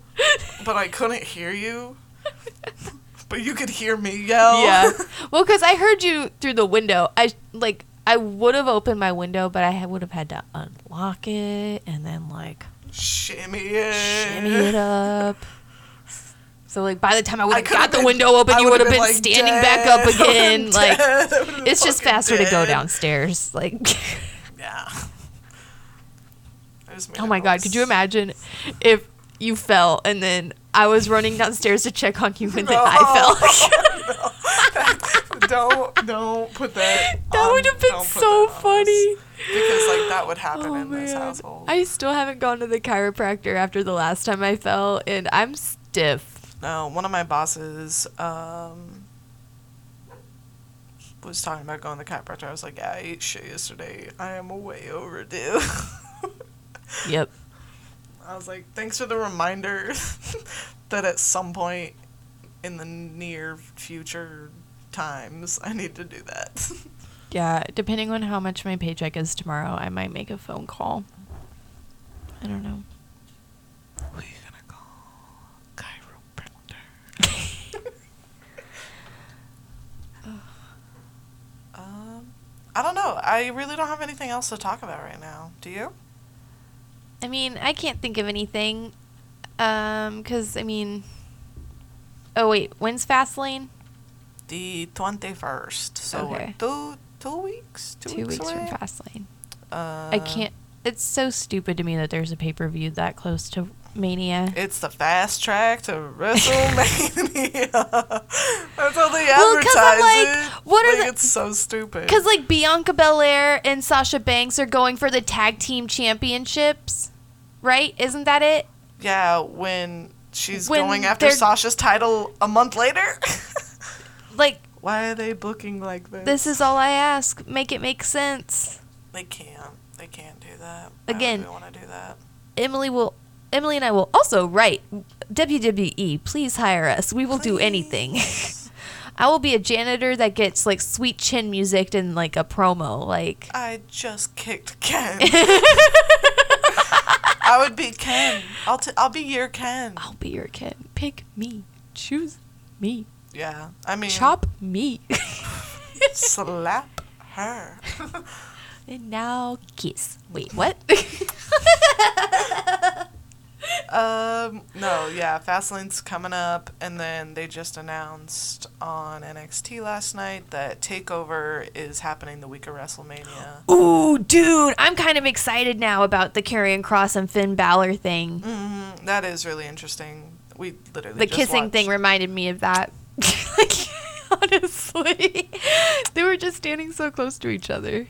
but I couldn't hear you. But you could hear me yell.
Yeah. Well, because I heard you through the window. I like I would have opened my window, but I would have had to unlock it and then like
Shimmy it.
shimmy it up. So like by the time I would have got the window open,
I
you would have
would've
been,
like,
standing back up
dead. I would've
again. Like
dead. Been
it's just faster to go downstairs. Like
Yeah. I just made
oh my god, could you imagine if you fell and then I was running downstairs to check on you and then
No.
I fell.
don't don't put that.
That would have been so
that on us.
funny.
Because like that would happen
Oh
in this
man.
household.
I still haven't gone to the chiropractor after the last time I fell, and I'm stiff.
No, one of my bosses um, was talking about going to the chiropractor. I was like, yeah, I ate shit yesterday. I am way overdue.
Yep.
I was like, thanks for the reminder that at some point in the near future times, I need to do that.
Yeah, depending on how much my paycheck is tomorrow, I might make a phone call. I don't know.
Who are you gonna call? Chiropractor. um, I don't know. I really don't have anything else to talk about right now. Do you?
I mean, I can't think of anything. Um, cause I mean, oh wait, when's Fastlane?
The twenty first. So
Okay.
two two weeks. Two,
Two weeks
away?
from Fastlane.
Uh,
I can't. It's so stupid to me that there's a pay per view that close to Mania.
It's the fast track to WrestleMania. That's how they
Well, I'm like,
it.
what are
like,
the-
It's so stupid.
Because like Bianca Belair and Sasha Banks are going for the tag team championships, right? Isn't that it?
Yeah, when she's
When
going after
they're-
Sasha's title a month later.
Like
Why are they booking like this?
this is all I ask. Make it make sense.
They can't. They can't do that.
Again.
I want to do that.
Emmalee will. Emmalee and I will also write WWE. Please hire us. We will do anything. I will be a janitor that gets like sweet chin music and like a promo. Like
I just kicked Ken. I would be Ken. I'll t- I'll be your Ken.
I'll be your Ken. Pick me. Choose me.
Yeah. I mean,
Chop me.
slap her.
and now kiss. Wait, what?
Um, no, yeah, Fastlane's coming up, and then they just announced on NXT last night that Takeover is happening the week of WrestleMania.
Ooh, dude, I'm kind of excited now about the Karrion Kross and Finn Balor thing.
hmm that is really interesting. We literally
the kissing thing reminded me of that. like, honestly, they were just standing so close to each other.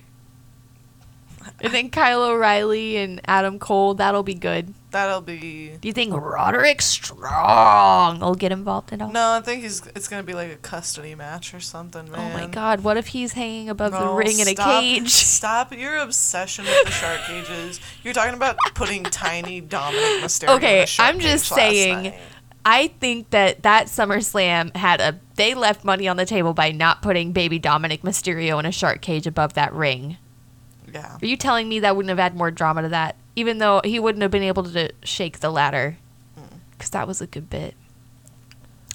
And then Kyle O'Reilly and Adam Cole, that'll be good.
That'll be.
Do you think Roderick Strong will get involved at all?
No, I think he's. It's gonna be like a custody match or something,
Oh my god, what if he's hanging above the ring in a
stop-
cage?
Stop your obsession with the shark cages. You're talking about putting tiny Dominik Mysterio. in
Okay,
a shark
I'm just saying- I think that that SummerSlam had a they left money on the table by not putting baby Dominik Mysterio in a shark cage above that ring.
Yeah.
Are you telling me that wouldn't have had more drama to that? Even though he wouldn't have been able to shake the ladder.
Mm.
Because that was a good bit.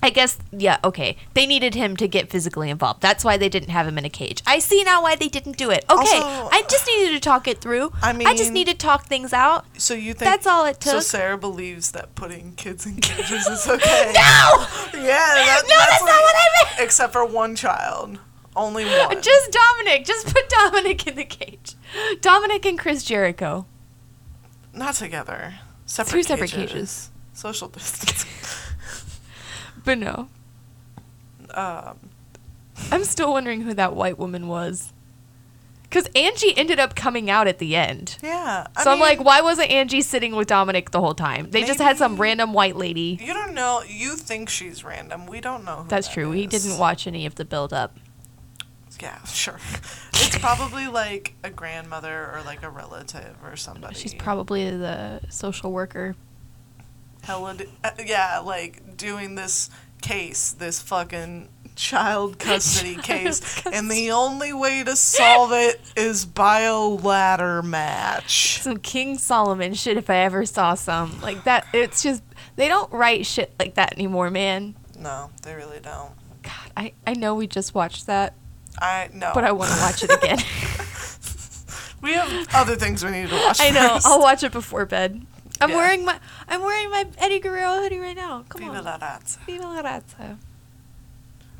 I guess, yeah, okay. They needed him to get physically involved. That's why they didn't have him in a cage. I see now why they didn't do it. Okay,
Also-
I just needed to talk it through.
I mean,
I just need to talk things out.
So you think
That's all it took? So.
Sarah believes that putting kids in cages is okay.
No!
Yeah, that,
No, that's not what I meant.
Except for one child, only one.
Just Dominik. Just put Dominik in the cage. Dominik and Chris Jericho.
Not together. Separate
Two separate cages.
Social distance.
But no.
um,
I'm still wondering who that white woman was. Because Angie ended up coming out at the end.
yeah. I
So I'm
mean,
like, why wasn't Angie sitting with Dominik the whole time? They just had some random white lady.
You don't know. You think she's random. We don't know.
That's
that
true. He
is.
didn't watch any of the build up.
Yeah, sure. It's probably like a grandmother or like a relative or somebody.
She's probably the social worker.
hella. d- uh, yeah, like doing this case, this fucking child custody case, and the only way to solve it is by a ladder match.
Some King Solomon shit if I ever saw some. Like that it's just they don't write shit like that anymore, man.
No, they really don't.
God, I, I know we just watched that,
I know.
but I want to watch it again.
we have other things we need to watch.
I know.
first.
I'll watch it before bed. I'm
Yeah.
wearing my I'm wearing my Eddie Guerrero hoodie right now. Come
Viva
on.
la raza.
Viva la raza.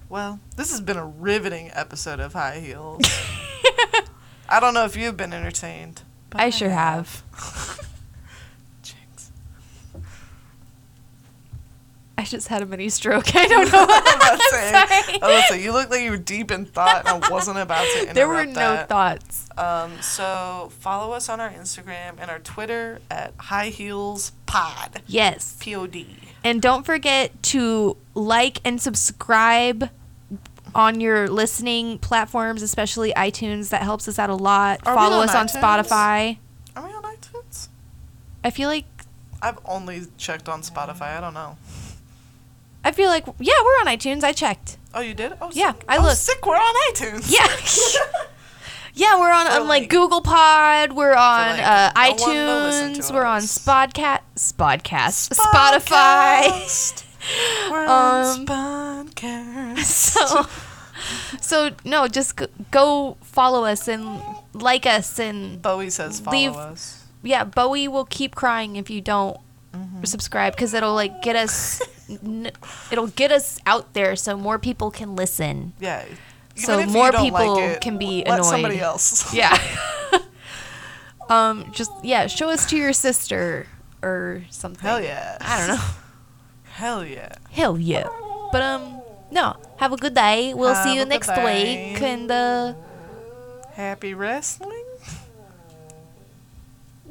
Well, this has been a riveting episode of High Heels. I don't know if you've been entertained. but
I sure have. I just had a mini stroke. I don't know.
What
I'm
say,
sorry.
I was about to say, you look like you were deep in thought, and I wasn't about to interrupt
There were no
that.
thoughts.
Um, so follow us on our Instagram and our Twitter at High Heels Pod.
Yes.
P O D.
And don't forget to like and subscribe on your listening platforms, especially iTunes. That helps us out a lot.
Are
Follow
on
us on
iTunes?
Spotify.
Are we on iTunes?
I feel like
I've only checked on Spotify. I don't know.
I feel like yeah, we're on iTunes. I checked.
Oh, you did? Oh,
Yeah,
sick.
I
oh,
looked.
sick. We're on iTunes.
Yeah. yeah, we're on,
For,
on like,
like-
Google Pod. We're on
like,
uh,
no one to listen
iTunes. We're on
us.
Spodcast. Spodcast. Spotify.
We're on
Um,
Spodcast.
so, so no, just go, go follow us and like us and
Bowie says follow
Leave-
us.
yeah, Bowie will keep crying if you don't subscribe because it'll like get us, n- it'll get us out there so more people can listen.
Yeah.
So more people
like it,
can be
let somebody else.
Yeah. um, just yeah, show us to your sister or something.
Hell yeah.
I don't know.
Hell yeah.
Hell yeah. But um, no. Have a good day. We'll see you next
day.
week and uh.
Happy wrestling.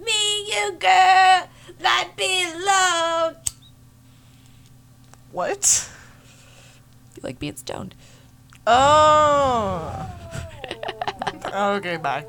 Me, you girl, that belong.
What?
You like being stoned?
Oh. okay, bye.